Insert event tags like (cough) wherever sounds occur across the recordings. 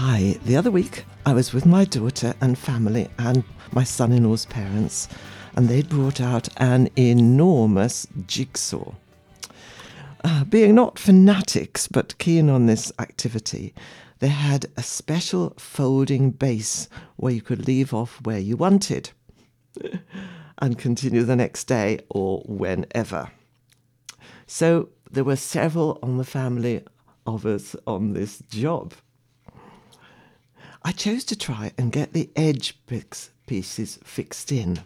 Hi, the other week I was with my daughter and family and my son in law's parents, and they'd brought out an enormous jigsaw. Uh, being not fanatics but keen on this activity, they had a special folding base where you could leave off where you wanted (laughs) and continue the next day or whenever. So there were several on the family of us on this job. I chose to try and get the edge pieces fixed in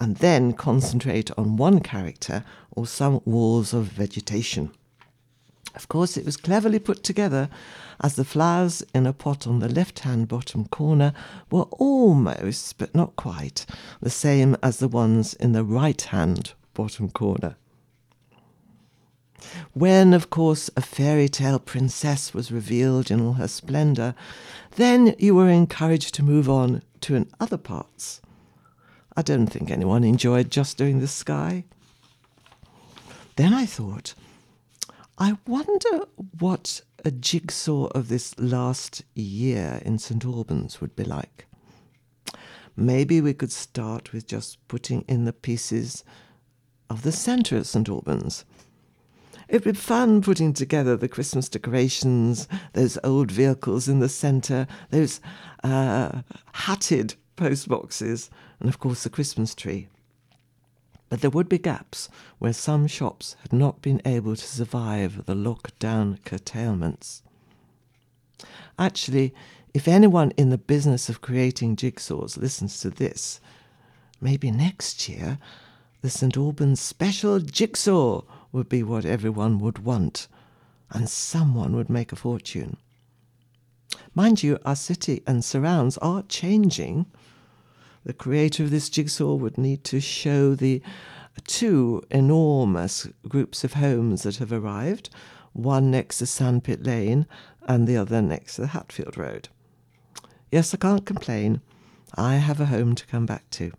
and then concentrate on one character or some walls of vegetation. Of course, it was cleverly put together as the flowers in a pot on the left hand bottom corner were almost, but not quite, the same as the ones in the right hand bottom corner. When, of course, a fairy tale princess was revealed in all her splendour, then you were encouraged to move on to other parts. I don't think anyone enjoyed just doing the sky. Then I thought, I wonder what a jigsaw of this last year in St Albans would be like. Maybe we could start with just putting in the pieces of the centre of St Albans It'd be fun putting together the Christmas decorations, those old vehicles in the centre, those uh, hatted post boxes, and of course the Christmas tree. But there would be gaps where some shops had not been able to survive the lockdown curtailments. Actually, if anyone in the business of creating jigsaws listens to this, maybe next year the St Albans Special Jigsaw would be what everyone would want, and someone would make a fortune. Mind you, our city and surrounds are changing. The creator of this jigsaw would need to show the two enormous groups of homes that have arrived, one next to Sandpit Lane and the other next to the Hatfield Road. Yes, I can't complain. I have a home to come back to.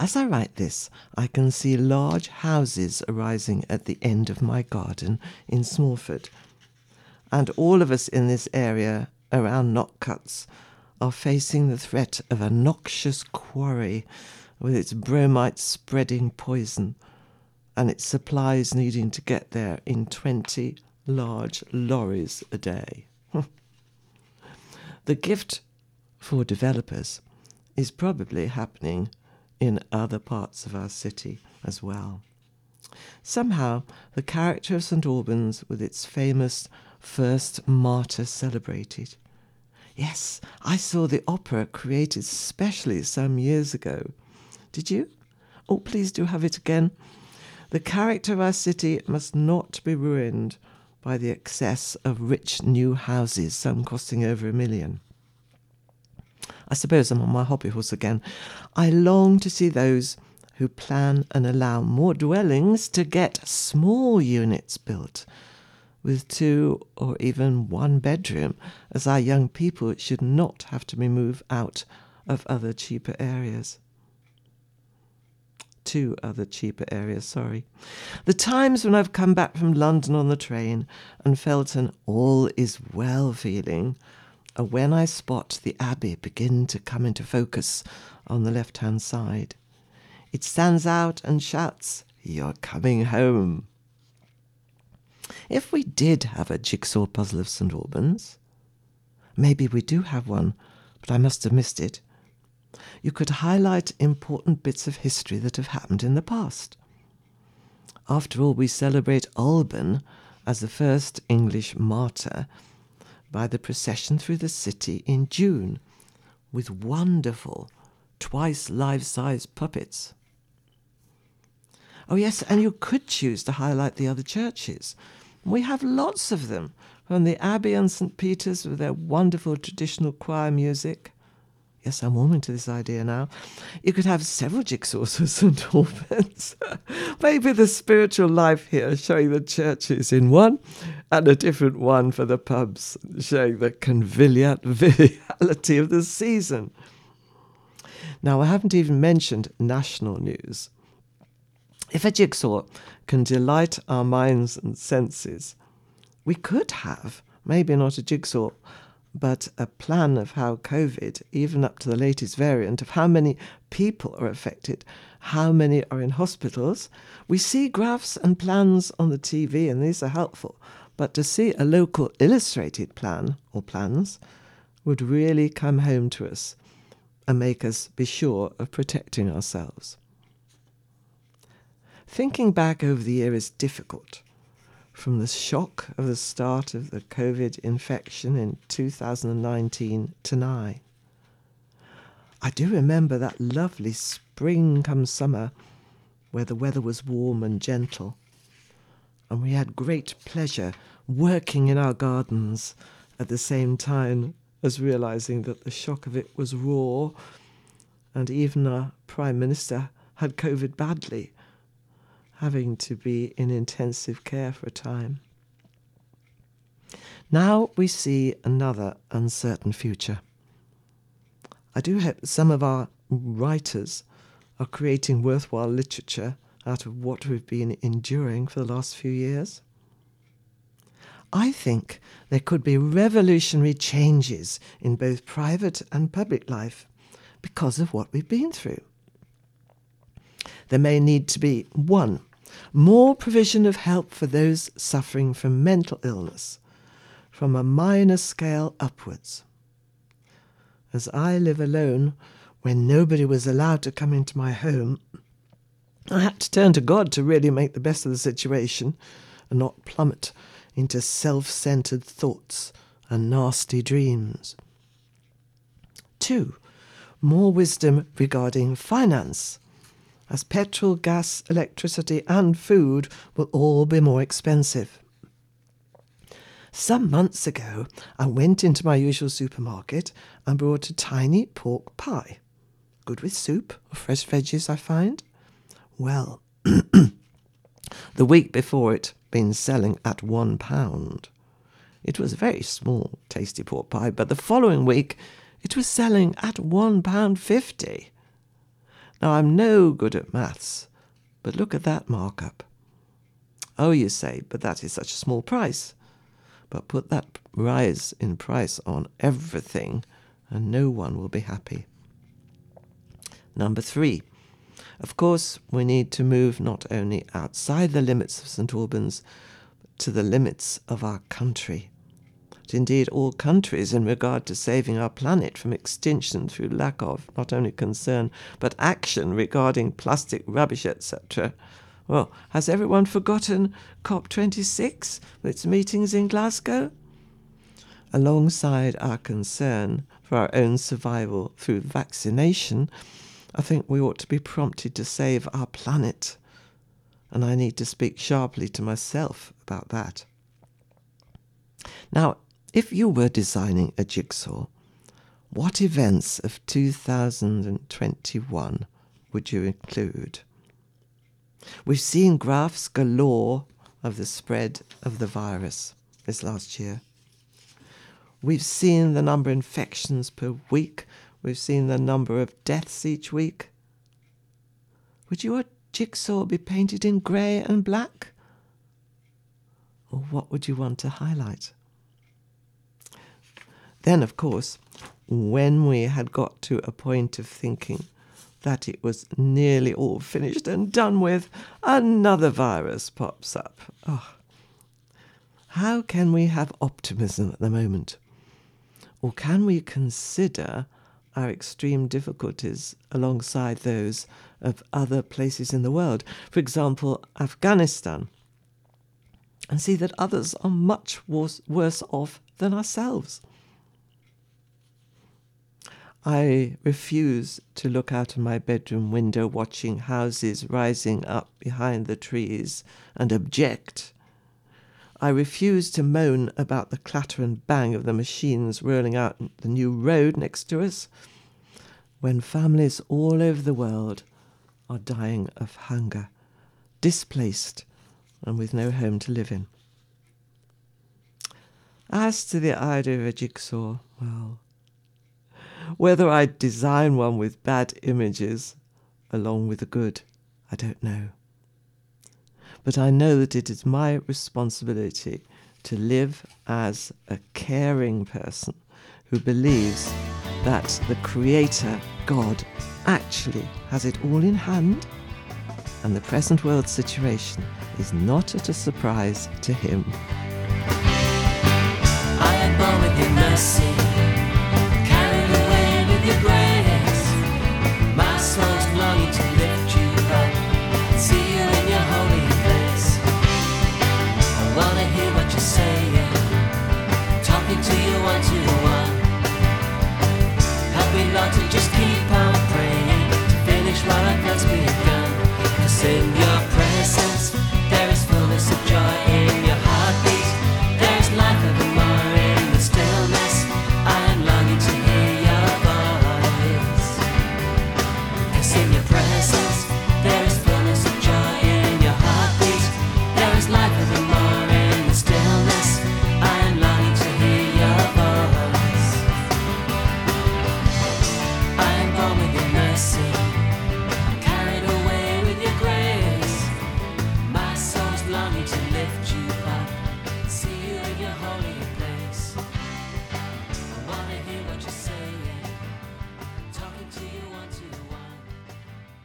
As I write this, I can see large houses arising at the end of my garden in Smallford. And all of us in this area around Knockcuts are facing the threat of a noxious quarry with its bromate spreading poison and its supplies needing to get there in 20 large lorries a day. (laughs) the gift for developers is probably happening in other parts of our city as well. Somehow, the character of St Albans, with its famous first martyr celebrated. Yes, I saw the opera created specially some years ago. Did you? Oh, please do have it again. The character of our city must not be ruined by the excess of rich new houses, some costing over a million. I suppose I'm on my hobby horse again. I long to see those who plan and allow more dwellings to get small units built with two or even one bedroom, as our young people should not have to be moved out of other cheaper areas. Two other cheaper areas, sorry. The times when I've come back from London on the train and felt an all is well feeling are when I spot the Abbey begin to come into focus on the left hand side. It stands out and shouts, You're coming home. If we did have a jigsaw puzzle of St Albans, maybe we do have one, but I must have missed it. You could highlight important bits of history that have happened in the past. After all, we celebrate Alban as the first English martyr by the procession through the city in June with wonderful twice life size puppets. Oh, yes, and you could choose to highlight the other churches. We have lots of them, from the Abbey and St. Peter's with their wonderful traditional choir music Yes, I'm warming to this idea now. You could have several jigsaws for St. Albans. Maybe the spiritual life here showing the churches in one, and a different one for the pubs, showing the conviviality (laughs) of the season. Now, I haven't even mentioned national news. If a jigsaw can delight our minds and senses, we could have maybe not a jigsaw, but a plan of how COVID, even up to the latest variant, of how many people are affected, how many are in hospitals. We see graphs and plans on the TV, and these are helpful. But to see a local illustrated plan or plans would really come home to us and make us be sure of protecting ourselves. Thinking back over the year is difficult. From the shock of the start of the COVID infection in 2019 to now. I do remember that lovely spring come summer where the weather was warm and gentle, and we had great pleasure working in our gardens at the same time as realizing that the shock of it was raw, and even our Prime Minister had COVID badly, having to be in intensive care for a time. Now we see another uncertain future. I do hope some of our writers are creating worthwhile literature out of what we've been enduring for the last few years. I think there could be revolutionary changes in both private and public life because of what we've been through. There may need to be one, more provision of help for those suffering from mental illness, from a minor scale upwards. As I live alone, when nobody was allowed to come into my home, I had to turn to God to really make the best of the situation and not plummet into self centered thoughts and nasty dreams. Two, more wisdom regarding finance, as petrol, gas, electricity, and food will all be more expensive. Some months ago, I went into my usual supermarket and bought a tiny pork pie. Good with soup or fresh veggies, I find. Well, (clears throat) the week before it, been selling at one pound. It was a very small, tasty pork pie, but the following week it was selling at one pound fifty. Now I'm no good at maths, but look at that markup. Oh, you say, but that is such a small price. But put that rise in price on everything, and no one will be happy. Number three, of course, we need to move not only outside the limits of St Albans, but to the limits of our country. Indeed, all countries, in regard to saving our planet from extinction through lack of not only concern but action regarding plastic rubbish, etc. Well, has everyone forgotten COP26 with its meetings in Glasgow? Alongside our concern for our own survival through vaccination, I think we ought to be prompted to save our planet. And I need to speak sharply to myself about that. Now, if you were designing a jigsaw, what events of 2021 would you include? We've seen graphs galore of the spread of the virus this last year. We've seen the number of infections per week We've seen the number of deaths each week. Would your jigsaw be painted in grey and black? Or what would you want to highlight? Then, of course, when we had got to a point of thinking that it was nearly all finished and done with, another virus pops up. Oh. How can we have optimism at the moment? Or can we consider our extreme difficulties alongside those of other places in the world, for example, Afghanistan, and see that others are much worse, worse off than ourselves. I refuse to look out of my bedroom window watching houses rising up behind the trees and object I refuse to moan about the clatter and bang of the machines rolling out the new road next to us when families all over the world are dying of hunger, displaced, and with no home to live in. As to the idea of a jigsaw, well, whether I design one with bad images along with the good, I don't know but I know that it is my responsibility to live as a caring person who believes that the Creator, God, actually has it all in hand, and the present world situation is not at a surprise to him. I am born with your mercy,